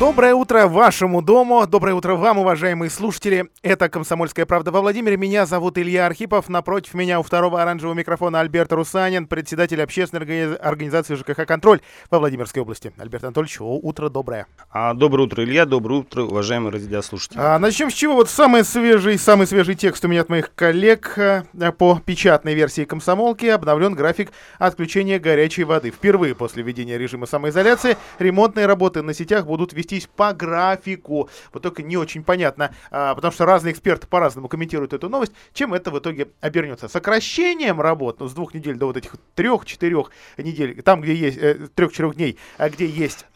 Доброе утро вашему дому, доброе утро вам, уважаемые слушатели. Это «Комсомольская правда» во Владимире. Меня зовут Илья Архипов. Напротив меня у второго оранжевого микрофона Альберт Русанин, председатель общественной органи- организации ЖКХ «Контроль» во Владимирской области. Альберт Анатольевич, утро доброе. А, доброе утро, Илья. Доброе утро, уважаемые радиослушатели. А, начнем с чего? Вот самый свежий, самый свежий текст у меня от моих коллег э, по печатной версии «Комсомолки» обновлен график отключения горячей воды. Впервые после введения режима самоизоляции ремонтные работы на сетях будут вестись по графику. Вот только не очень понятно, а, потому что разные эксперты по-разному комментируют эту новость, чем это в итоге обернется. Сокращением работ ну, с двух недель до вот этих трех-четырех недель, там, где есть, э, трех-четырех дней, а где есть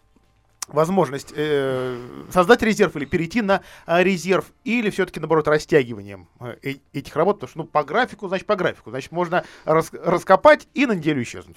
возможность э, создать резерв или перейти на а, резерв, или все-таки, наоборот, растягиванием э, э- этих работ, потому что, ну, по графику, значит, по графику, значит, можно рас- раскопать и на неделю исчезнуть.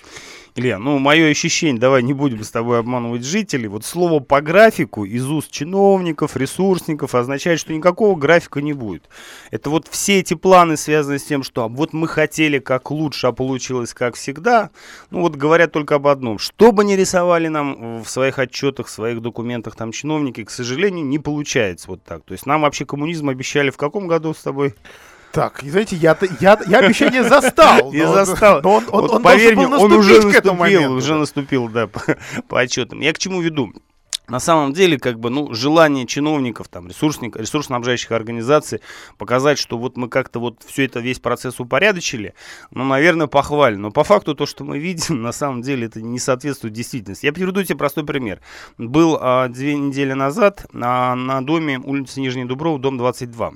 Илья, ну, мое ощущение, давай не будем с тобой обманывать жителей. Вот слово по графику из уст чиновников, ресурсников означает, что никакого графика не будет. Это вот все эти планы связаны с тем, что а вот мы хотели как лучше, а получилось как всегда. Ну, вот говорят только об одном. Что бы ни рисовали нам в своих отчетах, в своих документах там чиновники, к сожалению, не получается вот так. То есть нам вообще коммунизм обещали в каком году с тобой? Так, и знаете, я, я, я обещание застал. Не застал. Но он, он, Вот он поверь мне, он уже наступил, уже наступил, да, по, по отчетам. Я к чему веду? На самом деле, как бы, ну, желание чиновников, там, ресурсник, ресурсоснабжающих организаций показать, что вот мы как-то вот все это, весь процесс упорядочили, ну, наверное, похвально. Но по факту то, что мы видим, на самом деле, это не соответствует действительности. Я приведу тебе простой пример. Был а, две недели назад а, на доме улицы Нижний Дубров, дом 22.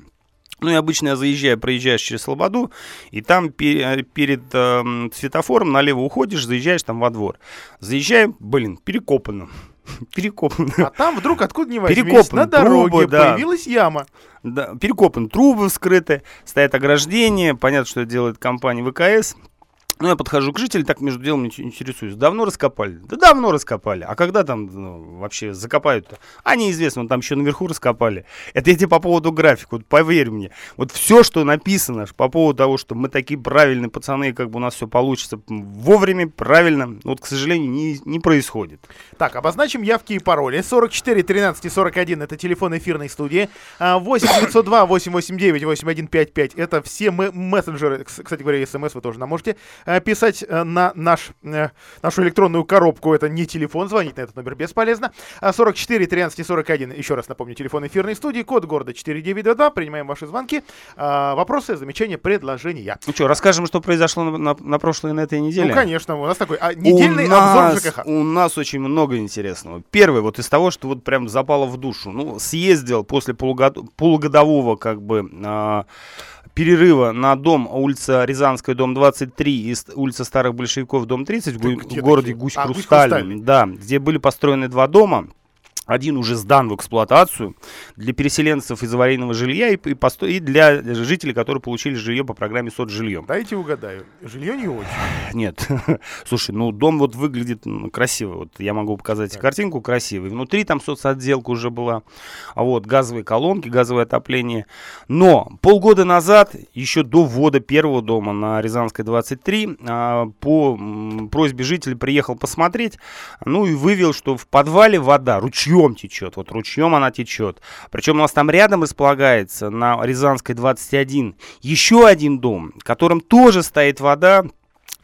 Ну и обычно я заезжаю, проезжаешь через Слободу, и там пе- э, перед эм, светофором налево уходишь, заезжаешь там во двор. Заезжаем, блин, перекопано. Перекопано. А там вдруг, откуда ни возьмись, Перекопан, на дороге трубы, да. появилась яма. Да, перекопан, трубы вскрыты, стоят ограждения. Понятно, что это делает компания ВКС. Ну, я подхожу к жителю, так между делом ин- интересуюсь. Давно раскопали? Да давно раскопали. А когда там ну, вообще закопают-то? А неизвестно, там еще наверху раскопали. Это тебе по поводу графика. Вот поверь мне, вот все, что написано по поводу того, что мы такие правильные пацаны, как бы у нас все получится вовремя, правильно, вот, к сожалению, не, не происходит. Так, обозначим явки и пароли. 44 13 и 41 это телефон эфирной студии. А, 8 902 889 8155 это все мы мессенджеры. Кс- Кстати говоря, смс вы тоже нам можете писать э, на наш, э, нашу электронную коробку. Это не телефон, звонить на этот номер бесполезно. А 44 13 и 41, еще раз напомню, телефон эфирной студии, код города 4922. Принимаем ваши звонки, вопросы, замечания, предложения. Ну что, расскажем, что произошло на, на- на прошлой на этой неделе? Ну, конечно, у нас такой а, недельный у нас, обзор ЖКХ. У нас очень много интересного. Первый вот из того, что вот прям запало в душу. Ну, съездил после полугод- полугодового как бы а, перерыва на дом улица Рязанская, дом 23 и улица Старых Большевиков, дом 30 в, в городе такие? Гусь А, Гусь Хрустальный. Хрустальный. Да, где были построены два дома. Один уже сдан в эксплуатацию для переселенцев из аварийного жилья и, и посто- и для жителей, которые получили жилье по программе соцжилье. Дайте угадаю. Жилье не очень. Нет. Слушай, ну дом вот выглядит красиво. Вот я могу показать Так. картинку красивой. Внутри там соцотделка уже была. А вот газовые колонки, газовое отопление. Но полгода назад, еще до ввода первого дома на Рязанской 23, а, по просьбе жителей приехал посмотреть. Ну и вывел, что в подвале вода ручьем течет. Вот ручьем она течет. Причем у нас там рядом располагается на Рязанской 21 еще один дом, в котором тоже стоит вода.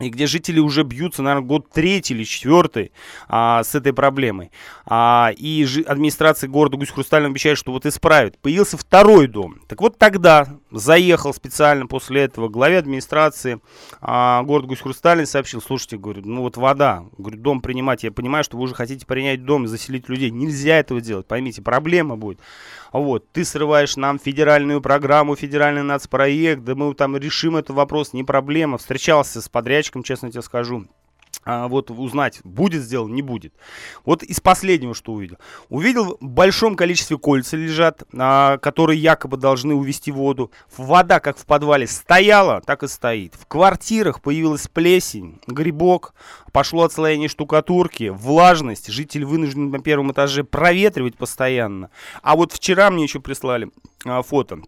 И где жители уже бьются, наверное, год третий или четвертый а, с этой проблемой. А, и жи- администрация города Гусь-Хрустальный обещает, что вот исправит. Появился второй дом. Так вот тогда заехал специально после этого главе администрации а, города Гусь-Хрустальный, сообщил, слушайте, говорю, ну вот вода, говорю, дом принимать, я понимаю, что вы уже хотите принять дом и заселить людей. Нельзя этого делать, поймите, проблема будет. А Вот, ты срываешь нам федеральную программу, федеральный нацпроект, да мы там решим этот вопрос, не проблема. Встречался с подрядчиком, честно тебе скажу. А, вот узнать, будет сделано, не будет. Вот из последнего, что увидел. Увидел в большом количестве кольца лежат, а, которые якобы должны увести воду. Вода, как в подвале, стояла, так и стоит. В квартирах появилась плесень, грибок, пошло отслоение штукатурки, влажность. Житель вынужден на первом этаже проветривать постоянно. А вот вчера мне еще прислали а, фото.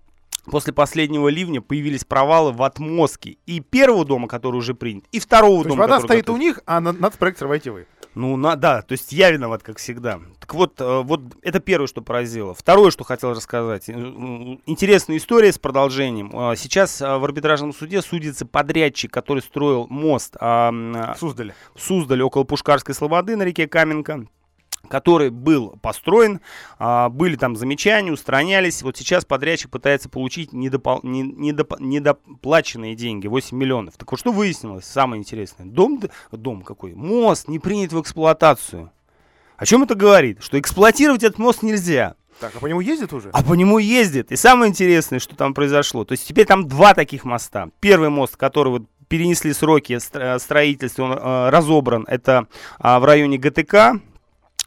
После последнего ливня появились провалы в отмостке и первого дома, который уже принят, и второго То есть дома, вода который стоит готов. у них, а на, нацпроект срываете вы. Ну, на, да, то есть я виноват, как всегда. Так вот, э, вот это первое, что поразило. Второе, что хотел рассказать. Интересная история с продолжением. Э, Сейчас э, в арбитражном суде судится подрядчик, который строил мост а, а, в Суздале около Пушкарской Слободы на реке Каменка который был построен, а, были там замечания, устранялись. Вот сейчас подрядчик пытается получить недопол- не- недоп- недоплаченные деньги, 8 миллионов. Так вот, что выяснилось, самое интересное. Дом, дом какой? Мост не принят в эксплуатацию. О чем это говорит? Что эксплуатировать этот мост нельзя. Так, а по нему ездит уже? А по нему ездит. И самое интересное, что там произошло. То есть теперь там два таких моста. Первый мост, который вот перенесли сроки стро- строительства, он э, разобран. Это а, в районе ГТК.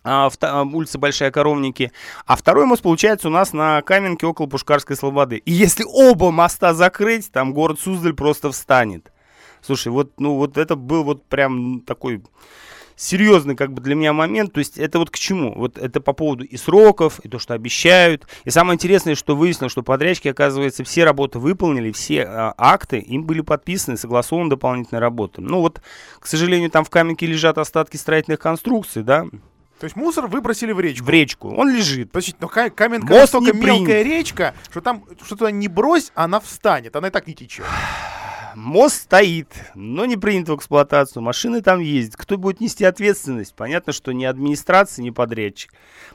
А, а, улица Большая Коровники. А второй мост получается у нас на Каменке около Пушкарской Слободы. И если оба моста закрыть, там город Суздаль просто встанет. Слушай, вот, ну, вот это был вот прям такой серьезный как бы для меня момент. То есть это вот к чему? Вот это по поводу и сроков, и то, что обещают. И самое интересное, что выяснилось, что подрядчики, оказывается, все работы выполнили, все а, акты, им были подписаны, согласованы дополнительные работы. Ну вот, к сожалению, там в каменке лежат остатки строительных конструкций, да, То есть мусор выбросили в речку. в речку. Он лежит. Подождите, но Ка- Каменка Мост настолько мелкая речка, что там что туда не брось, она встанет. Она и так не течет. Мост стоит, но не принят в эксплуатацию. Машины там ездят. Кто будет нести ответственность? Понятно, что ни администрация, ни подрядчик.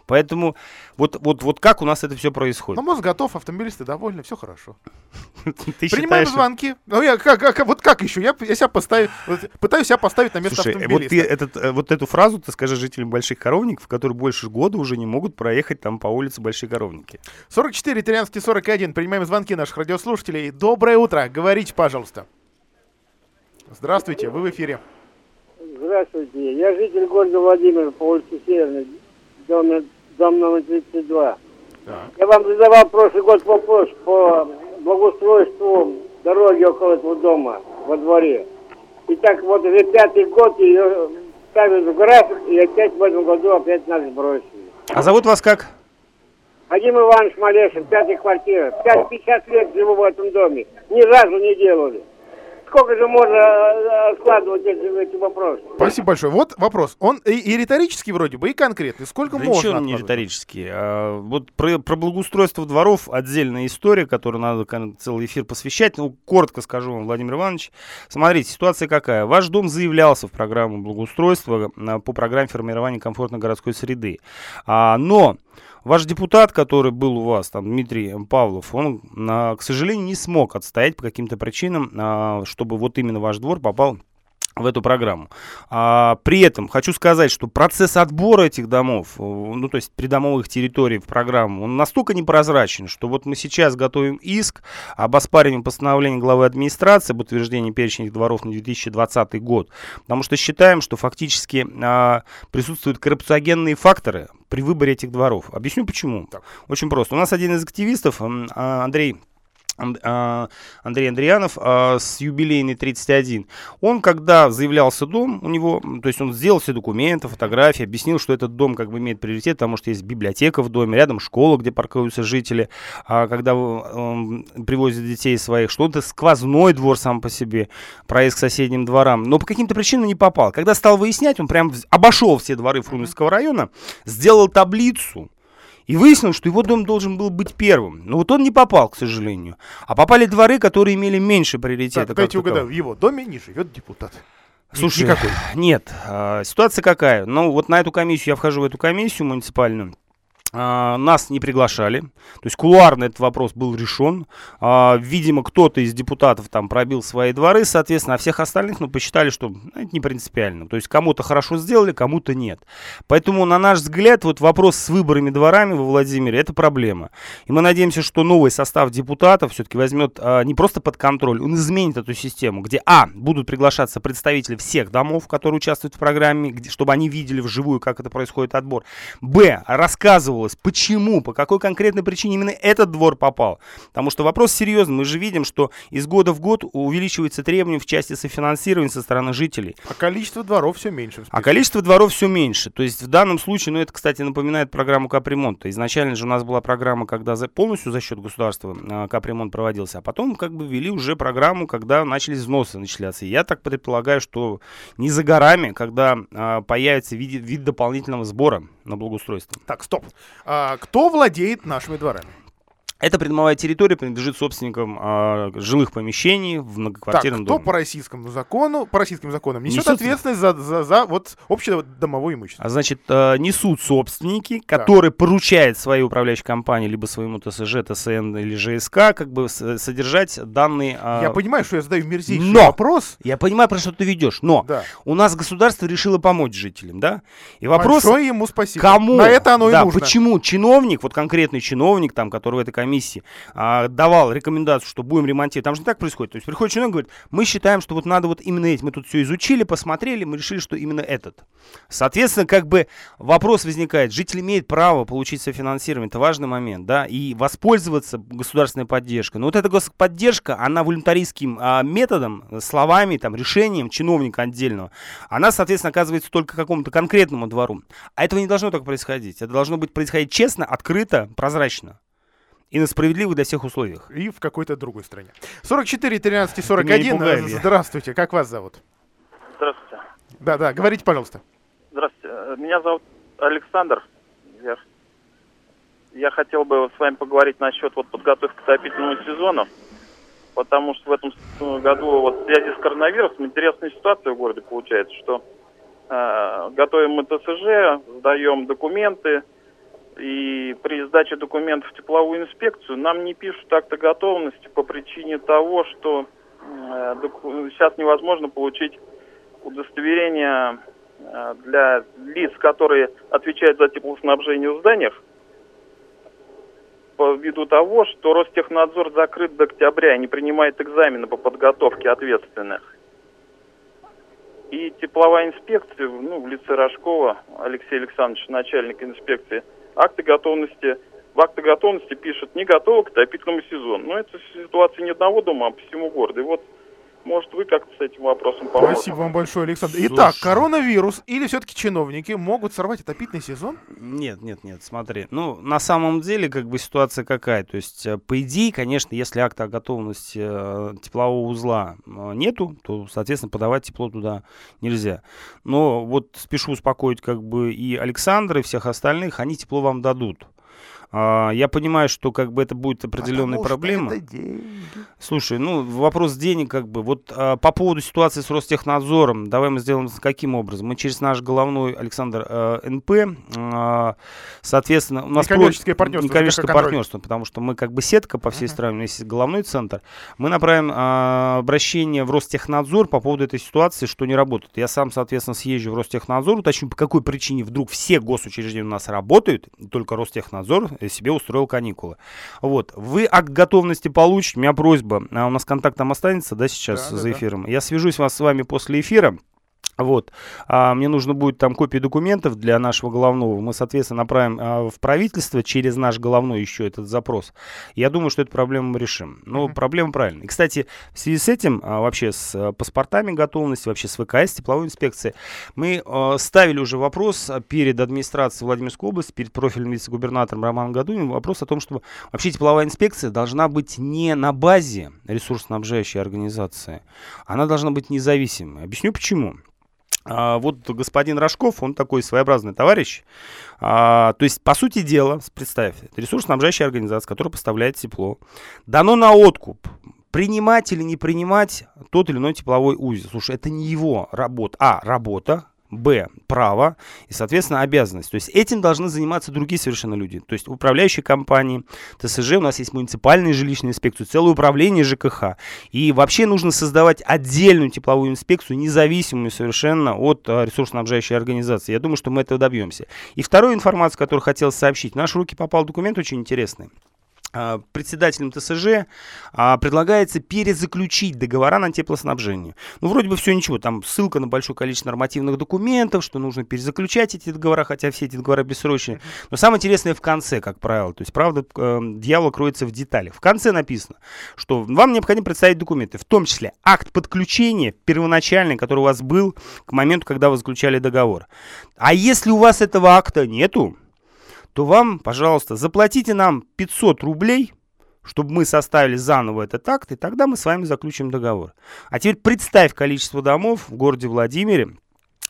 Поэтому вот, вот, вот как у нас это все Но происходит? мост готов, автомобилисты довольны, все хорошо. Ты Принимаем считаешь, звонки. Ну я как, как- вот как еще? Я, я себя поставить, вот пытаюсь себя поставить на место Слушай, вот, автомобилиста. ты этот, э, вот эту фразу ты скажи жителям Больших Коровников, которые больше года уже не могут проехать там по улице Большие Коровники. 44 13 41. Принимаем звонки наших радиослушателей. Доброе утро. Говорите, пожалуйста. Здравствуйте, вы в эфире. Здравствуйте. Я житель города Владимир по улице Северной, дом, дом номер 32. Я вам задавал прошлый год вопрос по благоустройству дороги около этого дома во дворе. И так вот уже пятый год ее ставят в график, и опять в этом году опять нас бросили. А зовут вас как? Вадим Иванович Малешин, пятая квартира. 50 лет живу в этом доме. Ни разу не делали. Сколько же можно э, откладывать эти, эти вопросы? Спасибо большое. Вот вопрос. Он и, и риторический вроде бы, и конкретный. Сколько Да можно? не риторический. А, вот про, про благоустройство дворов отдельная история, которую надо целый эфир посвящать. Ну, коротко скажу вам, Владимир Иванович. Смотрите, ситуация какая. Ваш дом заявлялся в программу благоустройства а, по программе формирования комфортной городской среды. А, но ваш депутат, который был у вас, там, Дмитрий Павлов, он, а, к сожалению, не смог отстоять по каким-то причинам, а, чтобы вот именно ваш двор попал в эту программу. А, при этом хочу сказать, что процесс отбора этих домов, э, ну то есть придомовых территорий в программу, он настолько непрозрачен, что вот мы сейчас готовим иск об оспаривании постановления главы администрации об утверждении перечня дворов на 2020 год, потому что считаем, что фактически а, присутствуют коррупциогенные факторы при выборе этих дворов. Объясню почему. Очень просто. У нас один из активистов, а, Андрей Ан- Андрей Андрианов а, с юбилейной 31. Он, когда заявлялся дом, у него, то есть он сделал все документы, фотографии, объяснил, что этот дом как бы имеет приоритет, потому что есть библиотека в доме, рядом школа, где паркуются жители, а когда м, привозят детей своих, что это сквозной двор сам по себе, проезд к соседним дворам, но по каким-то причинам не попал. Когда стал выяснять, он прям обошел все дворы Фрунзенского района, сделал таблицу, и выяснилось, что его дом должен был быть первым. Но вот он не попал, к сожалению. А попали дворы, которые имели меньше приоритета. Так, дайте угадаю, в его доме не живет депутат. Слушай, Никакой. нет. а, ситуация какая? Ну, вот на эту комиссию, я вхожу в эту комиссию муниципальную. А, нас не приглашали. То есть кулуарно этот вопрос был решен. А, видимо, кто-то из депутатов там пробил свои дворы, соответственно, а всех остальных, ну, посчитали, что ну, это не принципиально. То есть кому-то хорошо сделали, кому-то нет. Поэтому, на наш взгляд, вот вопрос с выборами дворами во Владимире, это проблема. И мы надеемся, что новый состав депутатов все-таки возьмет а, не просто под контроль, он изменит эту систему, где, а, будут приглашаться представители всех домов, которые участвуют в программе, где, чтобы они видели вживую, как это происходит отбор. Б, рассказывалось рассматривалось, почему, по какой конкретной причине именно этот двор попал. Потому что вопрос серьезный. Мы же видим, что из года в год увеличивается требование в части софинансирования со стороны жителей. А количество дворов все меньше. А количество дворов все меньше. То есть в данном случае, ну это, кстати, напоминает программу капремонта. Изначально же у нас была программа, когда за, полностью за счет государства э, капремонт проводился, а потом как бы ввели уже программу, когда начались взносы начисляться. И я так предполагаю, что не за горами, когда э, появится вид, вид дополнительного сбора на благоустройство. Так, стоп. А, кто владеет нашими дворами? Эта придомовая территория принадлежит собственникам э, жилых помещений в многоквартирном так, кто доме. по российскому закону, по российским законам несет, несет ответственность за, за, за вот общее домовое имущество? А значит, э, несут собственники, которые да. поручают своей управляющей компании, либо своему ТСЖ, ТСН или ЖСК, как бы содержать данные... Э... Я понимаю, что я задаю мерзейший но, вопрос. Я понимаю, про что ты ведешь, но да. у нас государство решило помочь жителям, да? И вопрос... Большое ему спасибо. Кому? На это оно да, и нужно. почему чиновник, вот конкретный чиновник, там, который в этой комиссии а, давал рекомендацию, что будем ремонтировать, там же не так происходит. То есть приходит человек и говорит, мы считаем, что вот надо вот именно эти. Мы тут все изучили, посмотрели, мы решили, что именно этот. Соответственно, как бы вопрос возникает. Житель имеет право получить софинансирование, это важный момент, да, и воспользоваться государственной поддержкой. Но вот эта поддержка, она волюнтаристским а, методом, словами, там, решением чиновника отдельного, она, соответственно, оказывается только какому-то конкретному двору. А этого не должно так происходить. Это должно быть происходить честно, открыто, прозрачно и на справедливых для всех условиях. И в какой-то другой стране. 44 13 41. Здравствуйте, как вас зовут? Здравствуйте. Да, да, говорите, пожалуйста. Здравствуйте. Э, меня зовут Александр. Я, я хотел бы с вами поговорить насчет вот подготовки к отопительному сезону, потому что в этом году вот в связи с коронавирусом интересная ситуация в городе получается, что э, готовим мы ТСЖ, сдаем документы, и при сдаче документов в тепловую инспекцию нам не пишут акта готовности по причине того, что э, сейчас невозможно получить удостоверение э, для лиц, которые отвечают за теплоснабжение в зданиях, ввиду того, что Ростехнадзор закрыт до октября и не принимает экзамены по подготовке ответственных. И тепловая инспекция, ну, в лице Рожкова Алексея Александровича, начальник инспекции, акты готовности, в акты готовности пишут не готовы к отопительному сезону. Но это ситуация не одного дома, а по всему городу. И вот может, вы как-то с этим вопросом поможете. Спасибо вам большое, Александр. Итак, Слушай. коронавирус или все-таки чиновники могут сорвать отопительный сезон? Нет, нет, нет, смотри. Ну, на самом деле, как бы ситуация какая? То есть, э, по идее, конечно, если акта о готовности э, теплового узла э, нету, то, соответственно, подавать тепло туда нельзя. Но вот спешу успокоить как бы и Александра, и всех остальных, они тепло вам дадут. А, я понимаю, что как бы это будет определенная Потому проблема. это деньги. Слушай, ну вопрос денег как бы. Вот а, по поводу ситуации с Ростехнадзором, давай мы сделаем каким образом? Мы через наш головной Александр а, НП, а, соответственно, у нас некоммерческое партнерство, некоммерческое партнерство, потому что мы как бы сетка по всей uh-huh. стране, у нас есть головной центр. Мы направим обращение в Ростехнадзор по поводу этой ситуации, что не работает. Я сам, соответственно, съезжу в Ростехнадзор, уточню, по какой причине вдруг все госучреждения у нас работают, только Ростехнадзор себе устроил каникулы. Вот. Вы акт готовности получите. У меня просьба. А у нас контакт там останется, да, сейчас да, за да, эфиром. Да. Я свяжусь вас с вами после эфира. Вот. А, мне нужно будет там копии документов для нашего головного. Мы, соответственно, направим а, в правительство через наш головной еще этот запрос. Я думаю, что эту проблему мы решим. Но mm-hmm. проблема правильная. И, кстати, в связи с этим, а, вообще с а, паспортами готовности, вообще с ВКС, тепловой инспекцией, мы а, ставили уже вопрос перед администрацией Владимирской области, перед профильным вице-губернатором Романом Гадуниным, вопрос о том, что вообще тепловая инспекция должна быть не на базе ресурсоснабжающей организации, она должна быть независимой. Объясню почему. А, вот господин Рожков, он такой своеобразный товарищ. А, то есть, по сути дела, представь, ресурсоснабжающая организация, которая поставляет тепло, дано на откуп принимать или не принимать тот или иной тепловой узел. Слушай, это не его работа. А, работа, Б. Право и, соответственно, обязанность. То есть этим должны заниматься другие совершенно люди. То есть управляющие компании, ТСЖ, у нас есть муниципальные жилищные инспекции, целое управление ЖКХ. И вообще нужно создавать отдельную тепловую инспекцию, независимую совершенно от а, ресурсоснабжающей организации. Я думаю, что мы этого добьемся. И вторую информацию, которую хотел сообщить. В наши руки попал документ очень интересный. А, председателем ТСЖ а, предлагается перезаключить договора на теплоснабжение. Ну, вроде бы все ничего, там ссылка на большое количество нормативных документов, что нужно перезаключать эти договора, хотя все эти договора бессрочные. Но самое интересное в конце, как правило. То есть, правда, э, дьявол кроется в деталях. В конце написано, что вам необходимо представить документы, в том числе акт подключения первоначальный, который у вас был к моменту, когда вы заключали договор. А если у вас этого акта нету, то вам, пожалуйста, заплатите нам 500 рублей, чтобы мы составили заново этот акт, и тогда мы с вами заключим договор. А теперь представь количество домов в городе Владимире,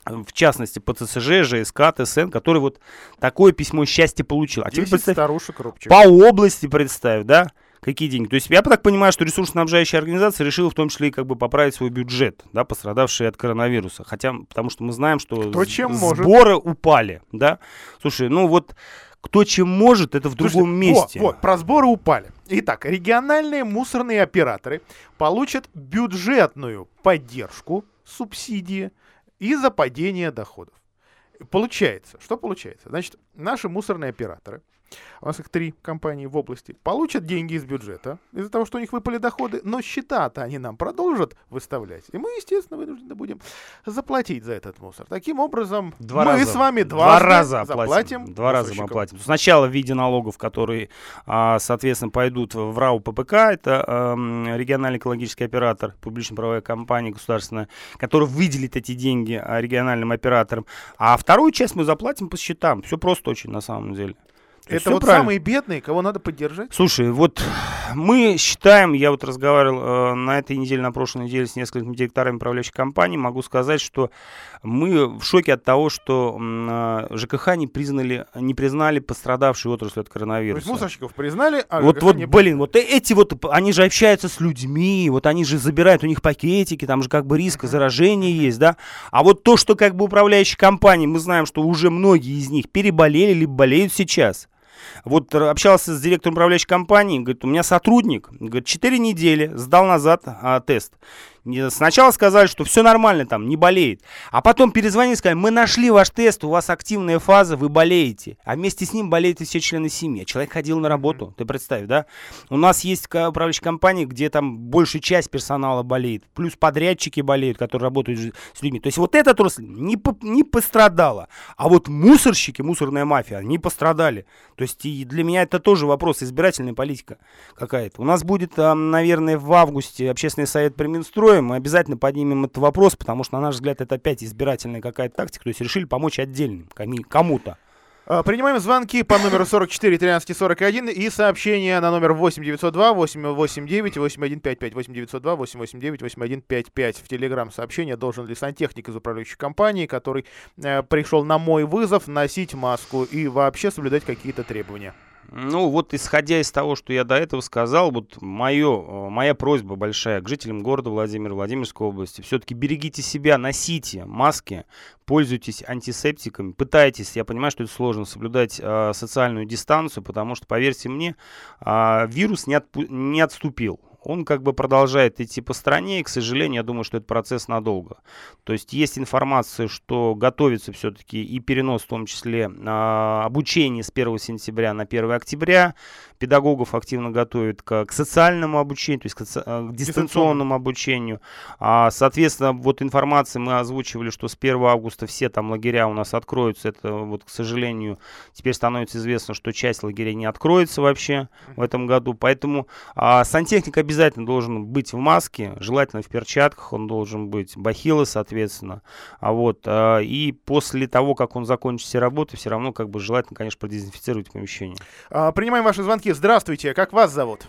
в частности, по ТСЖ, ЖСК, ТСН, который вот такое письмо счастья получил. А теперь представь, старушек Рубчик. по области представь, да, какие деньги. То есть я так понимаю, что ресурсоснабжающая организация решила в том числе и как бы поправить свой бюджет, да, пострадавший от коронавируса. Хотя, потому что мы знаем, что Кто чем сборы может. упали, да. Слушай, ну вот кто чем может, это в другом Слушайте, месте. Вот, вот, про сборы упали. Итак, региональные мусорные операторы получат бюджетную поддержку, субсидии из-за падения доходов. Получается, что получается? Значит, наши мусорные операторы, у нас их три компании в области, получат деньги из бюджета из-за того, что у них выпали доходы, но счета-то они нам продолжат выставлять. И мы, естественно, вынуждены будем заплатить за этот мусор. Таким образом, Два мы раза. с вами Два раза оплатим. заплатим. Два раза мы оплатим. Сначала в виде налогов, которые, а, соответственно, пойдут в РАУ ППК, это ам, региональный экологический оператор, публично-правовая компания государственная, которая выделит эти деньги а, региональным операторам. А вторую часть мы заплатим по счетам. Все просто очень на самом деле. Это вот правильно. самые бедные, кого надо поддержать. Слушай, вот мы считаем, я вот разговаривал э, на этой неделе, на прошлой неделе с несколькими директорами управляющих компаний, могу сказать, что мы в шоке от того, что э, ЖКХ не признали, не признали пострадавшую отрасль от То есть коронавируса. мусорщиков признали, а вот, ЖКХ вот, не блин, вот эти вот, они же общаются с людьми, вот они же забирают у них пакетики, там же как бы риск заражения есть, да. А вот то, что как бы управляющие компании, мы знаем, что уже многие из них переболели либо болеют сейчас. Вот общался с директором управляющей компании, говорит, у меня сотрудник, говорит, 4 недели сдал назад а, тест. Сначала сказали, что все нормально там, не болеет. А потом перезвонили и сказали, мы нашли ваш тест, у вас активная фаза, вы болеете. А вместе с ним болеют и все члены семьи. А Человек ходил на работу, ты представь, да? У нас есть управляющие компании, где там большая часть персонала болеет. Плюс подрядчики болеют, которые работают с людьми. То есть вот эта отрасль не, по- не пострадала. А вот мусорщики, мусорная мафия, они пострадали. То есть и для меня это тоже вопрос избирательная политика какая-то. У нас будет, наверное, в августе общественный совет при Минстрое. Мы обязательно поднимем этот вопрос, потому что, на наш взгляд, это опять избирательная какая-то тактика. То есть решили помочь отдельным кому-то. А, Принимаем звонки по номеру 44 13 41 и сообщения на номер 8 902 889 8155 8 902 889 8155 в телеграм сообщение должен ли сантехник из управляющей компании, который э, пришел на мой вызов, носить маску и вообще соблюдать какие-то требования. Ну, вот исходя из того, что я до этого сказал, вот моё, э, моя просьба большая к жителям города Владимира, Владимирской области, все-таки берегите себя, носите маски, пользуйтесь антисептиками, пытайтесь, я понимаю, что это сложно, соблюдать э, социальную дистанцию, потому что, поверьте мне, а, вирус не, отпу- не отступил. Он как бы продолжает идти по стране, и, к сожалению, я думаю, что это процесс надолго. То есть есть информация, что готовится все-таки и перенос, в том числе а, обучения с 1 сентября на 1 октября. Педагогов активно готовят к, социальному обучению, то есть к, к дистанционному обучению. А, соответственно, вот информация мы озвучивали, что с 1 августа все там лагеря у нас откроются. Это вот, к сожалению, теперь становится известно, что часть лагерей не откроется вообще в этом году. Поэтому а, сантехник обязательно должен быть в маске, желательно в перчатках, он должен быть бахилы, соответственно. А вот, а, и после того, как он закончит все работы, все равно как бы желательно, конечно, продезинфицировать помещение. А, Принимаем ваши звонки. Здравствуйте, как вас зовут?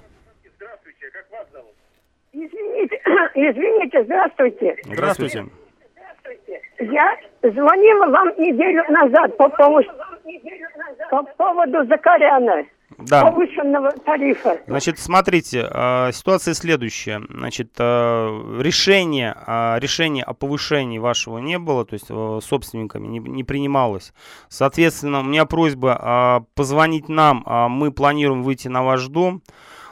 Извините, извините, здравствуйте. Здравствуйте. Я звонила вам неделю назад по поводу, по поводу Закаряна, Да. повышенного тарифа. Значит, смотрите, э, ситуация следующая. Значит, э, решение, э, решение о повышении вашего не было, то есть собственниками не, не принималось. Соответственно, у меня просьба позвонить нам. мы планируем выйти на ваш дом.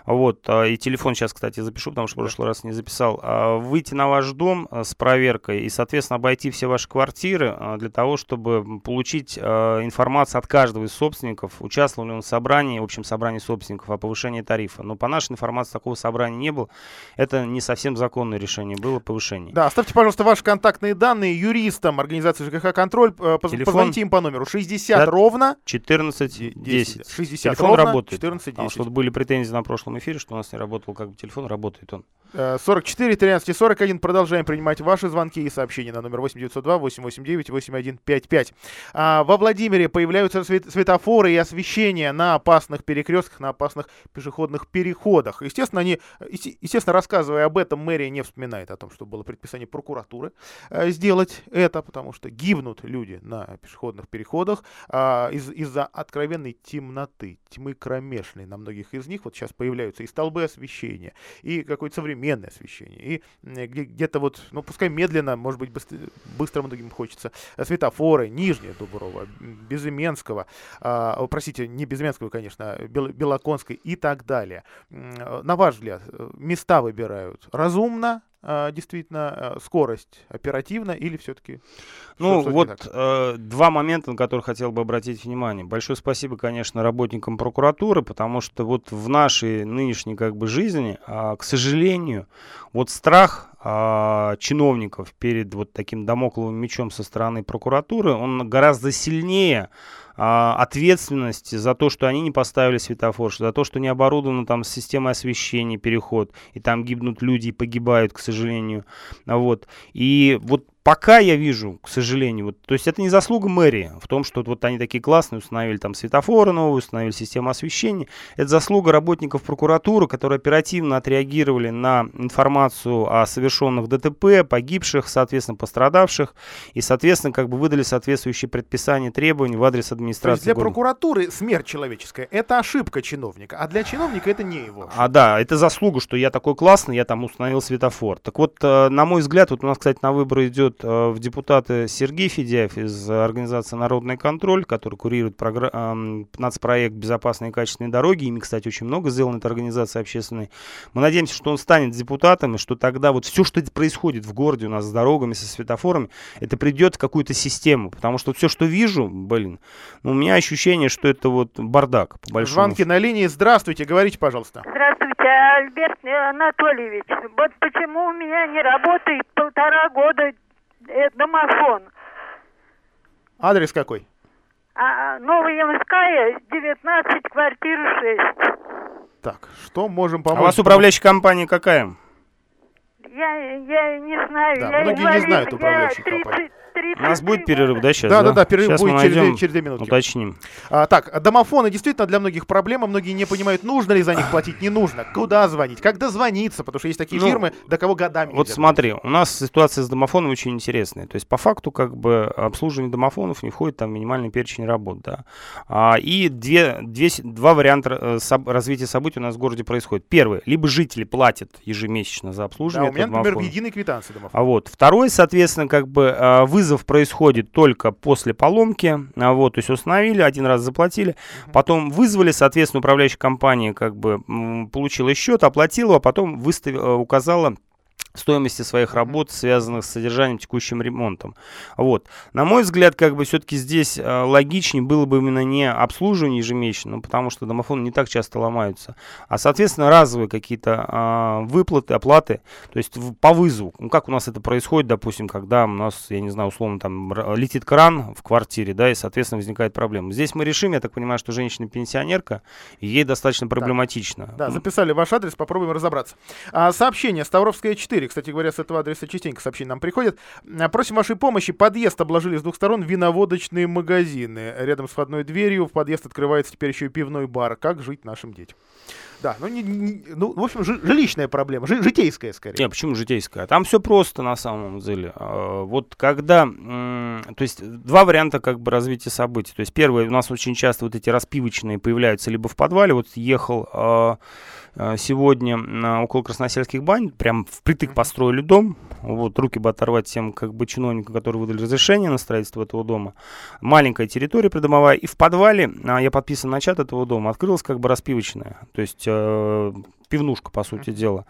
Вот, а, и телефон сейчас, кстати, запишу, потому что в прошлый раз не записал. А, выйти на ваш дом а, с проверкой и, соответственно, обойти все ваши квартиры для того, чтобы получить информацию от каждого из собственников, участвовал ли он в собрании, в общем собрании собственников о повышении тарифа. Но по нашей информации такого собрания не было. Это не совсем законное решение, было повышение. Да, оставьте, пожалуйста, ваши контактные данные юристам организации ЖКХ «Контроль». Э, Телефон... Позвоните им по номеру 60 ровно 14 10. 60 Телефон ровно работает. 14 10. Потому что были претензии на прошлом эфире, что у нас не работал как бы телефон, работает он. 44 13 и 41. Продолжаем принимать ваши звонки и сообщения на номер 8902 889 8155. А, во Владимире появляются свет светофоры и освещение на опасных перекрестках, на опасных пешеходных переходах. Естественно, они, естественно, рассказывая об этом, мэрия не вспоминает о том, что было предписание прокуратуры э, сделать это, потому что гибнут люди на пешеходных переходах э, из- из-за откровенной темноты, тьмы кромешной на многих из них. Вот сейчас появляются и столбы освещения, и какое-то современное освещение, и где-то вот, ну пускай медленно, может быть, быстро, быстро многим хочется, э, светофоры, Нижняя Дуброва, Безыменского, э, простите, не Безыменского, конечно, Бел, Белоконской и так далее. На ваш взгляд, э, места выбирают разумно, а, действительно скорость оперативно или все-таки? Ну вот э, два момента, на которые хотел бы обратить внимание. Большое спасибо, конечно, работникам прокуратуры, потому что вот в нашей нынешней как бы жизни, э, к сожалению, вот страх э, чиновников перед вот таким домокловым мечом со стороны прокуратуры, он гораздо сильнее а, ответственности за то, что они не поставили светофор, за то, что не оборудована там система освещения, переход, и там гибнут люди и погибают, к сожалению. Вот. И вот пока я вижу, к сожалению, вот, то есть это не заслуга мэрии в том, что вот они такие классные, установили там светофоры новые, установили систему освещения. Это заслуга работников прокуратуры, которые оперативно отреагировали на информацию о совершенных ДТП, погибших, соответственно, пострадавших, и, соответственно, как бы выдали соответствующие предписания, требования в адрес администрации. То есть для города. прокуратуры смерть человеческая – это ошибка чиновника, а для чиновника это не его ошибка. А да, это заслуга, что я такой классный, я там установил светофор. Так вот, э, на мой взгляд, вот у нас, кстати, на выборы идет идет э, в депутаты Сергей Федяев из организации «Народный контроль», который курирует програ- нацпроект «Безопасные и качественные дороги». Ими, кстати, очень много сделано, эта организация общественной. Мы надеемся, что он станет депутатом, и что тогда вот все, что происходит в городе у нас с дорогами, со светофорами, это придет в какую-то систему. Потому что все, что вижу, блин, ну, у меня ощущение, что это вот бардак. По большому Звонки на линии. Здравствуйте, говорите, пожалуйста. Здравствуйте, Альберт Анатольевич. Вот почему у меня не работает полтора года э, домофон. Адрес какой? А, Новая Ямская, 19, квартира 6. Так, что можем помочь? А у вас управляющая компания какая? Я, я не знаю. Да, я многие инвалид, не знают управляющих компаний. У нас будет перерыв, да, сейчас? Да, да, да, перерыв сейчас будет мы через, через две минутки. Уточним. А, так, домофоны действительно для многих проблема. Многие не понимают, нужно ли за них платить, не нужно. Куда звонить, как дозвониться, потому что есть такие Ну, фирмы, до кого годами Вот смотри, у нас ситуация с домофоном очень интересная. То есть по факту как бы обслуживание домофонов не входит там в минимальный перечень работ, да. А, и две, две, два варианта э, развития событий у нас в городе происходит. Первый, либо жители платят ежемесячно за Да, обслуживание у меня, например, в единой квитанции домофон. А вот второй, соответственно, как бы э, вызов происходит только после поломки. А вот, то есть установили, один раз заплатили, потом вызвали, соответственно, управляющая компания как бы получила счет, оплатила, а потом выставила, указала стоимости своих работ, связанных с содержанием, текущим ремонтом. Вот. На мой взгляд, как бы все-таки здесь э, логичнее было бы именно не обслуживание ежемесячно, потому что домофоны не так часто ломаются, а, соответственно, разовые какие-то а, выплаты, оплаты, то есть в- по вызову. Ну, как у нас это происходит, допустим, когда у нас, я не знаю, условно, там летит кран в квартире, да, и, соответственно, возникает проблема. Здесь мы решим, я так понимаю, что женщина-пенсионерка, и ей достаточно проблематично. Да, Ну, записали ваш адрес, попробуем разобраться. А, сообщение. Ставровская 4. Кстати говоря, с этого адреса частенько сообщения нам приходят. А, Просим вашей помощи. Подъезд обложили с двух сторон виноводочные магазины. Рядом с входной дверью в подъезд открывается теперь еще и пивной бар. Как жить нашим детям? Да, ну, не- не- ну в общем, жи- жилищная проблема, жи- житейская скорее. Не, почему житейская? Там все просто на самом деле. А, Вот когда, то есть два варианта как бы развития событий. То есть первое, у нас очень часто вот эти распивочные появляются либо в подвале. Вот ехал а, сегодня на, около Красносельских бань, прям впритык построили дом, вот, руки бы оторвать тем, как бы, чиновникам, которые выдали разрешение на строительство этого дома. Маленькая территория придомовая, и в подвале, а, я подписан на чат этого дома, открылась как бы распивочная, то есть э, пивнушка, по сути дела.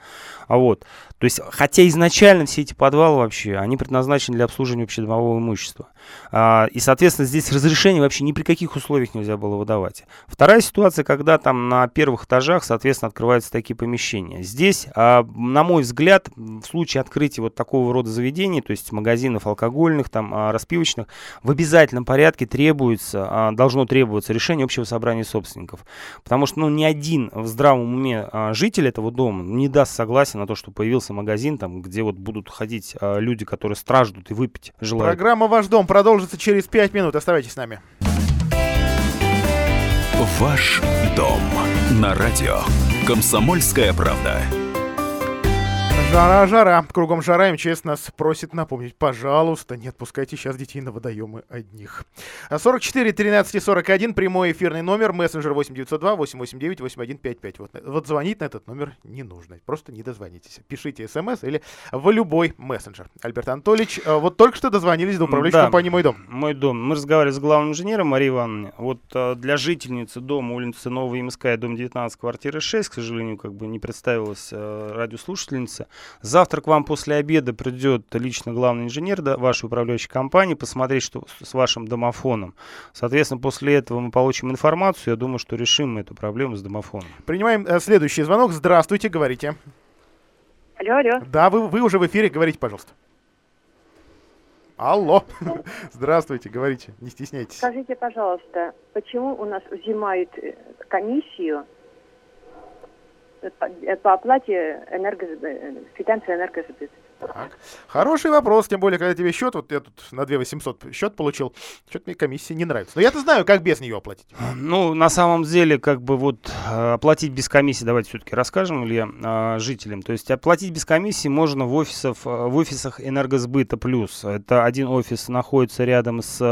А вот, то есть, хотя изначально все эти подвалы вообще, они предназначены для обслуживания общедомового имущества. А, и, соответственно, здесь разрешение вообще ни при каких условиях нельзя было выдавать. Вторая ситуация, когда там на первых этажах, соответственно, открываются такие помещения. Здесь, а, на мой взгляд, в случае открытия вот такого рода заведений, то есть магазинов алкогольных, там, а, распивочных, в обязательном порядке требуется, а, должно требоваться решение общего собрания собственников. Потому что, ну, ни один в здравом уме а, житель этого дома не даст согласия на то, что появился магазин, там, где вот будут ходить а, люди, которые страждут и выпить желают. Программа «Ваш дом» продолжится через 5 минут. Оставайтесь с нами. Ваш дом на радио. Комсомольская правда. Жара, жара. Кругом жара. МЧС нас просит напомнить, пожалуйста, не отпускайте сейчас детей на водоемы одних. 44 13 и 41, прямой эфирный номер, мессенджер 8902 889 8155. Вот, вот звонить на этот номер не нужно. Просто не дозвонитесь. Пишите смс или в любой мессенджер. Альберт Анатольевич, э, вот только что дозвонились до управляющей Да. компании «Мой дом». Мой дом. Мы разговаривали с главным инженером Марией Ивановной. Вот э, для жительницы дома улица Новая Ямская, дом 19, квартира 6, к сожалению, как бы не представилась э, радиослушательница. Завтра к вам после обеда придет лично главный инженер да, вашей управляющей компании посмотреть, что с вашим домофоном. Соответственно, после этого мы получим информацию. Я думаю, что решим мы эту проблему с домофоном. Принимаем э, следующий звонок. Здравствуйте, говорите. Алло, алло. Да, вы, вы уже в эфире, говорите, пожалуйста. Алло. Здравствуйте, говорите, не стесняйтесь. Скажите, пожалуйста, почему у нас взимают э, комиссию по, э, оплате энергосбы- э, квитанции энергосбыта? Так. Хороший вопрос, тем более, когда тебе счет, вот я тут на 2 800 счет получил, что-то мне комиссия не нравится. Но я-то знаю, как без нее оплатить. Ну, на самом деле, как бы вот э, оплатить без комиссии, давайте все-таки расскажем, Илья, э, жителям. То есть оплатить без комиссии можно в, офисов, э, в офисах энергосбыта плюс. Это один офис находится рядом с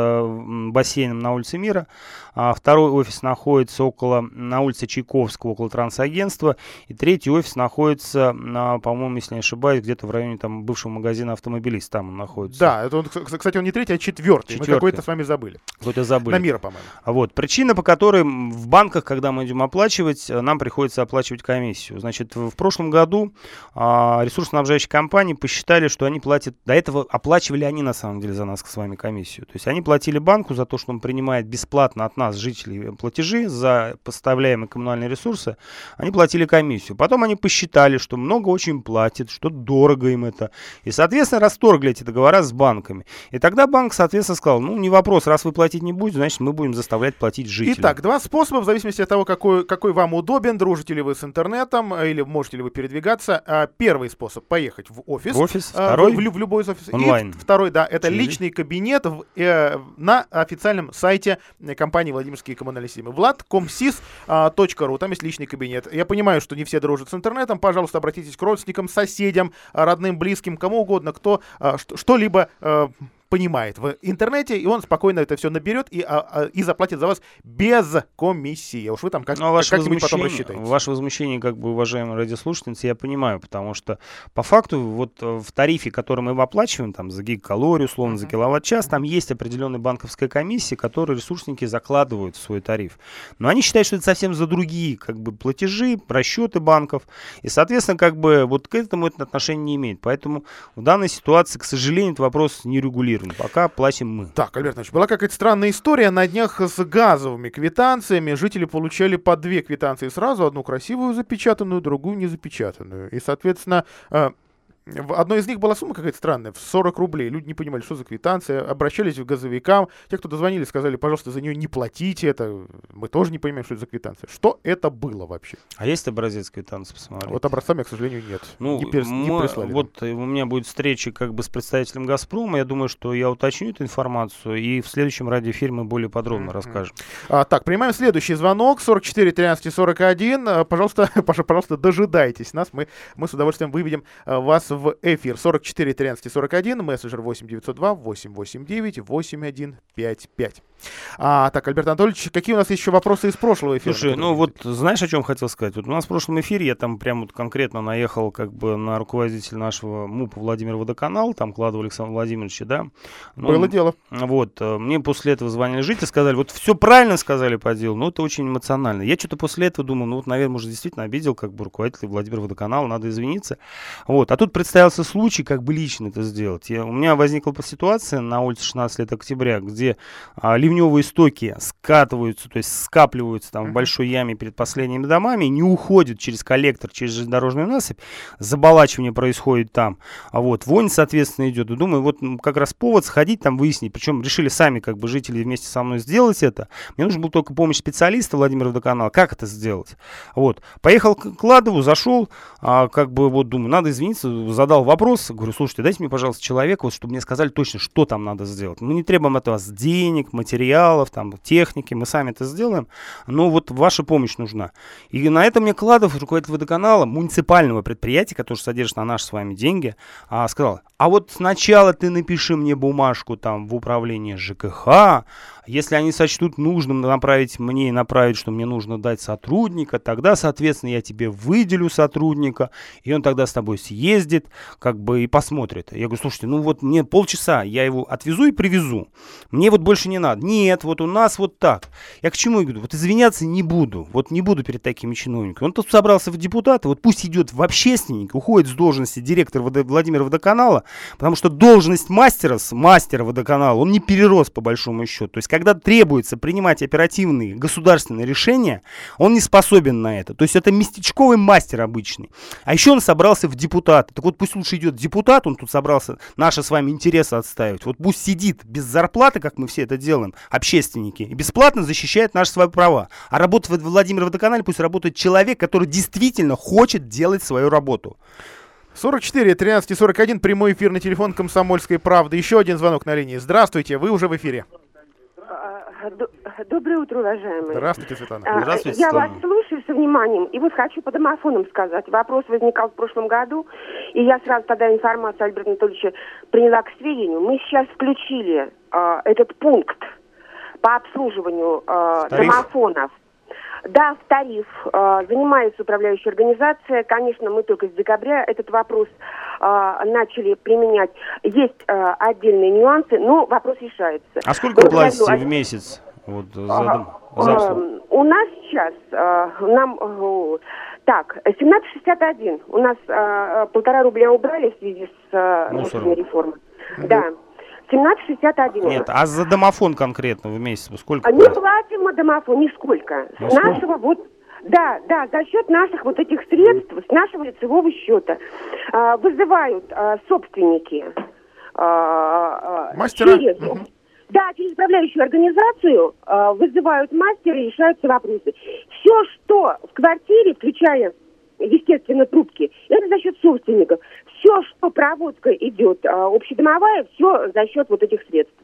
бассейном на улице Мира, а второй офис находится около, на улице Чайковского, около трансагентства, и третий офис находится, на, по-моему, если не ошибаюсь, где-то в районе там бывшего магазина автомобилист, там он находится. Да, это он, кс- кстати, он не третий, а четвертый. Мы Четвертый. какой-то с вами забыли. Какой-то забыли. На мира, по-моему. А Вот. Причина, по которой в банках, когда мы идем оплачивать, э, нам приходится оплачивать комиссию. Значит, в прошлом году а, ресурсоснабжающие компании посчитали, что они платят... До этого оплачивали они, на самом деле, за нас с вами комиссию. То есть они платили банку за то, что он принимает бесплатно от нас, жителей, платежи за поставляемые коммунальные ресурсы. Они платили комиссию. Потом они посчитали, что много очень платит, что дорого им это. И, соответственно, расторгли эти договора с банками. И тогда банк, соответственно, сказал, ну, не вопрос, раз вы платить не будете, значит, мы будем заставлять платить жителей. Итак, два способа, в зависимости от того, какой, какой вам удобен, дружите ли вы с интернетом, э, или можете ли вы передвигаться. А, Первый способ — поехать в офис. В офис, а, второй в, в лю- в любой из офисов. онлайн. И второй, да, это Через- личный кабинет в, э, на официальном сайте э, компании Владимирские коммунальные системы. Влад.комсис.ру, там есть личный кабинет. Я понимаю, что не все дружат с интернетом. Пожалуйста, обратитесь к родственникам, соседям, а, родным, близким, кому угодно, кто а, что- что-либо э, понимает в интернете, и он спокойно это все наберет и, а, а, и заплатит за вас без комиссии. Уж вы там как, Ну, а ваше как-нибудь потом возмущение, рассчитаете. ваше возмущение, как бы, уважаемые радиослушательницы, я понимаю, потому что по факту вот э, в тарифе, который мы оплачиваем, там, за гигакалорию, условно, за киловатт-час, там есть определенная банковская комиссия, которую ресурсники закладывают в свой тариф. Но они считают, что это совсем за другие, как бы, платежи, расчеты банков, и, соответственно, как бы, вот к этому это отношение не имеет. Поэтому в данной ситуации, к сожалению, этот вопрос не регулирован. Пока платим мы. Так, Альберт Ильич, была какая-то странная история. На днях с газовыми квитанциями жители получали по две квитанции сразу. Одну красивую запечатанную, другую не запечатанную. И, соответственно, э, в одной из них была сумма какая-то странная, в 40 рублей. Люди не понимали, что за квитанция, обращались к газовикам. Те, кто дозвонили, сказали, пожалуйста, за нее не платите. Это мы тоже не понимаем, что это за квитанция. Что это было вообще? А есть образец квитанции посмотреть? Вот образцами, к сожалению, нет. Ну, не, не мы- прислали. нам. вот э, у меня будет встреча как бы с представителем «Газпрома». Я думаю, что я уточню эту информацию, и в следующем радиоэфире мы более подробно Мгм. расскажем. А, так, принимаем следующий звонок. 44 13 и 41. А, Пожалуйста, пожалуйста, дожидайтесь нас. Мы, мы с удовольствием выведем а, вас в эфир 44 13 41, мессенджер 8 902 889 8155. А, так, Альберт Анатольевич, какие у нас еще вопросы из прошлого эфира? Слушай, ну вот знаешь, о чем хотел сказать? Вот у нас в прошлом эфире я там прям вот конкретно наехал как бы на руководителя нашего МУПа Владимира Водоканал, там Кладова Александра Владимировича, да? Ну, Было дело. Вот, э, мне после этого звонили жители, сказали, вот все правильно сказали по делу, но это очень эмоционально. Я что-то после этого думал, ну вот, наверное, может, действительно обидел как бы руководителя Владимира Водоканала, надо извиниться. Вот, а тут представился случай, как бы лично это сделать. Я, у меня возникла ситуация на улице 16 лет октября, где а, ливневые стоки скатываются, то есть скапливаются там в большой яме перед последними домами, не уходят через коллектор, через железнодорожную насыпь, заболачивание происходит там, а вот вонь, соответственно, идет. И думаю, вот как раз повод сходить там выяснить, причем решили сами как бы жители вместе со мной сделать это. Мне нужна была только помощь специалиста Владимира Водоканала, как это сделать. Вот, поехал к Кладову, зашел, а, как бы вот думаю, надо извиниться, задал вопрос, говорю, слушайте, дайте мне, пожалуйста, человека, вот, чтобы мне сказали точно, что там надо сделать. Мы не требуем от вас денег, материалов, там, техники, мы сами это сделаем, но вот ваша помощь нужна. И на этом мне Кладов, руководитель водоканала, муниципального предприятия, который содержит на наши с вами деньги, а, сказал, а вот сначала ты напиши мне бумажку там в управление ЖКХ, если они сочтут нужным направить мне и направить, что мне нужно дать сотрудника, тогда, соответственно, я тебе выделю сотрудника, и он тогда с тобой съездит, как бы и посмотрит. Я говорю, слушайте, ну вот мне полчаса, я его отвезу и привезу. Мне вот больше не надо. Нет, вот у нас вот так. Я к чему говорю? Вот извиняться не буду. Вот не буду перед такими чиновниками. Он тут собрался в депутаты, вот пусть идет в общественник, уходит с должности директора Владимира Водоканала, потому что должность мастера, мастера водоканала, он не перерос по большому счету. То есть когда требуется принимать оперативные государственные решения, он не способен на это. То есть это местечковый мастер обычный. А еще он собрался в депутаты. Так вот пусть лучше идет депутат, он тут собрался наши с вами интересы отставить. Вот пусть сидит без зарплаты, как мы все это делаем, общественники, и бесплатно защищает наши свои права. А работать в Владимир Водоканале пусть работает человек, который действительно хочет делать свою работу. 44 13 41 прямой эфир на телефон Комсомольской правды. Еще один звонок на линии. Здравствуйте, вы уже в эфире. Доброе утро, уважаемые. Здравствуйте, Светлана. А, Здравствуйте, Я Светлана. вас слушаю со вниманием, и вот хочу по домофонам сказать. Вопрос возникал в прошлом году, и я сразу тогда информацию Альберта Анатольевича приняла к сведению. Мы сейчас включили э, этот пункт по обслуживанию э, Тариф? домофонов. Да, в тариф э, занимается управляющая организация. Конечно, мы только с декабря этот вопрос э, начали применять. Есть э, отдельные нюансы, но вопрос решается. А сколько вы платите в месяц? Вот, за, дом- за? Эм, У нас сейчас, э, нам, э, так, 17,61. У нас э, э, полтора рубля убрали в связи с э, Мусором. реформой. Да. 17,61. Нет, а за домофон конкретно в месяц вы сколько А не платите? платим мы домофон нисколько. С Нисколько? нашего вот да, да, за счет наших вот этих средств, с нашего лицевого счета а, вызывают а, собственники а, а, Мастера? через- да, через управляющую организацию а, вызывают мастера и решаются вопросы. Все, что в квартире, включая, естественно, трубки, это за счет собственников. Все, что проводка идет а, общедомовая, все за счет вот этих средств.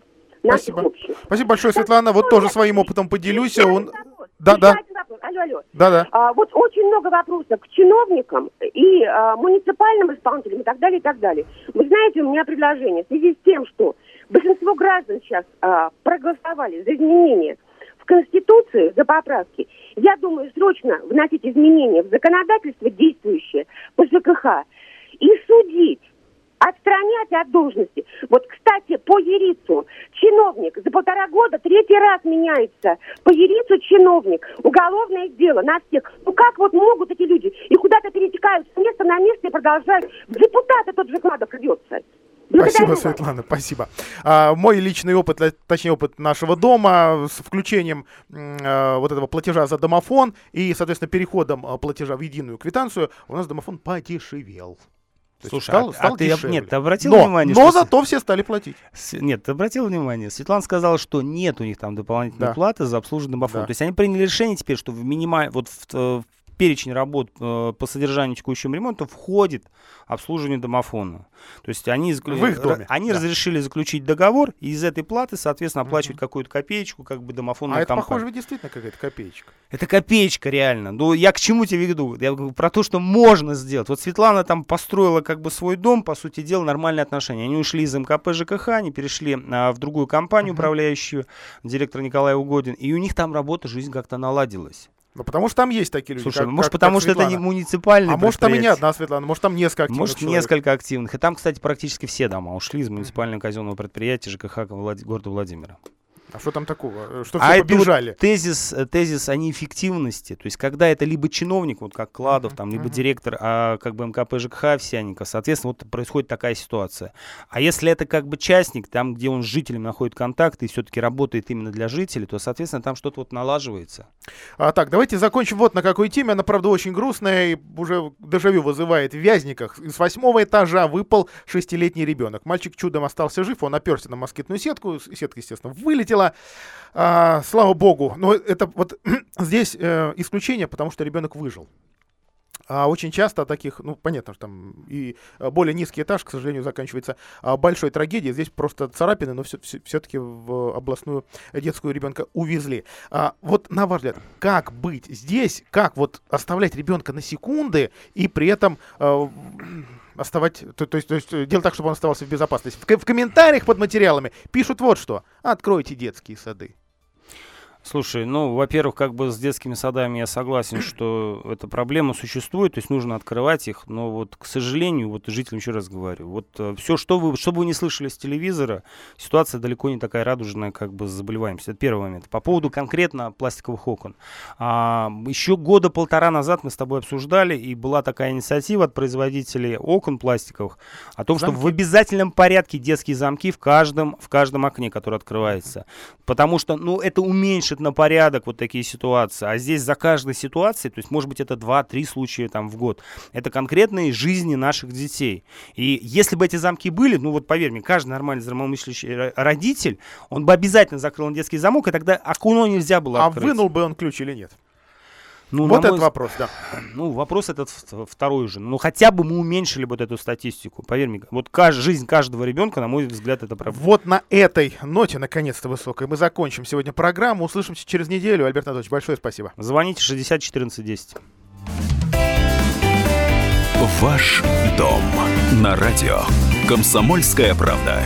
Спасибо. общих. Спасибо большое, Светлана. Вот тоже своим опытом поделюсь. Решается Он... Да, да. Алло, алло. Да, да. А, вот очень много вопросов к чиновникам и а, муниципальным исполнителям и так далее, и так далее. Вы знаете, у меня предложение в связи с тем, что большинство граждан сейчас а, проголосовали за изменения в Конституцию, за поправки. Я думаю, срочно вносить изменения в законодательство действующее по ЖКХ и судить отстранять от должности. Вот, кстати, по Ерицу чиновник за полтора года третий раз меняется. По Ерицу чиновник, уголовное дело на всех. Ну как вот могут эти люди и куда-то перетекают с места на место и продолжают. В депутаты тот же Кладов рвется. Благодарю Спасибо. Светлана, спасибо. А, мой личный опыт, точнее опыт нашего дома с включением э, вот этого платежа за домофон и, соответственно, переходом э, платежа в единую квитанцию, у нас домофон подешевел. То Слушай, стал- а- стал а ты дешевле. нет, ты обратил но, внимание, Но что зато все стали платить. С- Нет, ты обратил внимание, Светлана сказала, что нет у них там дополнительной Да. платы за обслуживание домофона. Да. То есть они приняли решение теперь, что в минима... вот в, э, перечень работ э, по содержанию текущего ремонта входит обслуживание домофона. То есть они, В их доме, они да. разрешили заключить договор и из этой платы, соответственно, оплачивать какую-то копеечку, как бы домофонная А это, компания. похоже, ведь действительно какая-то копеечка. Это копеечка реально. Ну, я к чему тебе веду? Я говорю про то, что можно сделать. Вот Светлана там построила как бы свой дом, по сути дела, нормальные отношения. Они ушли из МКП ЖКХ, они перешли а, в другую компанию управляющую, директор Николай Угодин, и у них там работа, жизнь как-то наладилась. Ну, потому что там есть такие люди. Слушай, как- может, как- потому как что это не муниципальный А может, там и не одна Светлана, может, там несколько активных Может, человек. несколько активных. И там, кстати, практически все дома ушли из муниципального казенного предприятия ЖКХ Влад- города Владимира. А что там такого? Что а все это вот побежали? тезис, э, тезис о неэффективности. То есть, когда это либо чиновник, вот как Кладов, там, либо директор, а как бы МКП ЖКХ Овсянников, соответственно, вот происходит такая ситуация. А если это как бы частник, там, где он с жителем находит контакт и все-таки работает именно для жителей, то, соответственно, там что-то вот налаживается. А, так, давайте закончим вот на какой теме. Она, правда, очень грустная и уже дежавю вызывает. В Вязниках из восьмого этажа выпал шестилетний ребенок. Мальчик чудом остался жив, он оперся на москитную сетку, с- сетка, естественно, вылетела. А, слава богу. Но это вот здесь э, исключение, потому что ребенок выжил. А очень часто таких, ну, понятно, что там и э, более низкий этаж, к сожалению, заканчивается а, большой трагедией. Здесь просто царапины, но все-таки в областную детскую ребенка увезли. А, вот на ваш взгляд, как быть здесь, как вот оставлять ребенка на секунды и при этом э, оставать, то, то есть, то есть э, делать так, чтобы он оставался в безопасности. В, в комментариях под материалами пишут вот что. Откройте детские сады. Слушай, ну, во-первых, как бы с детскими садами я согласен, что эта проблема существует, то есть нужно открывать их, но вот, к сожалению, вот жителям еще раз говорю, вот все, что вы, что бы вы не слышали с телевизора, ситуация далеко не такая радужная, как бы с заболеваемостью. Это первый момент. По поводу конкретно пластиковых окон. А, еще года полтора назад мы с тобой обсуждали, и была такая инициатива от производителей окон пластиковых о том, что в Замки. обязательном порядке детские замки в каждом, в каждом окне, которое открывается. Потому что, ну, это уменьшит на порядок вот такие ситуации. А здесь за каждой ситуацией, то есть, может быть, это 2-3 случая там в год, это конкретные жизни наших детей. И если бы эти замки были, ну вот поверь мне, каждый нормальный здравомыслящий ро- родитель, он бы обязательно закрыл детский замок, и тогда окно нельзя было А открыть. вынул бы он ключ или нет? Ну, вот мой этот вопрос, да. ну, вопрос этот второй же. Ну, хотя бы мы уменьшили вот эту статистику. Поверь мне, вот кажд- жизнь каждого ребенка, на мой взгляд, это проблема. Вот на этой ноте, наконец-то высокой, мы закончим сегодня программу. Услышимся через неделю. Альберт Анатольевич, большое спасибо. Звоните 60 14 10. Ваш дом на радио. Комсомольская правда.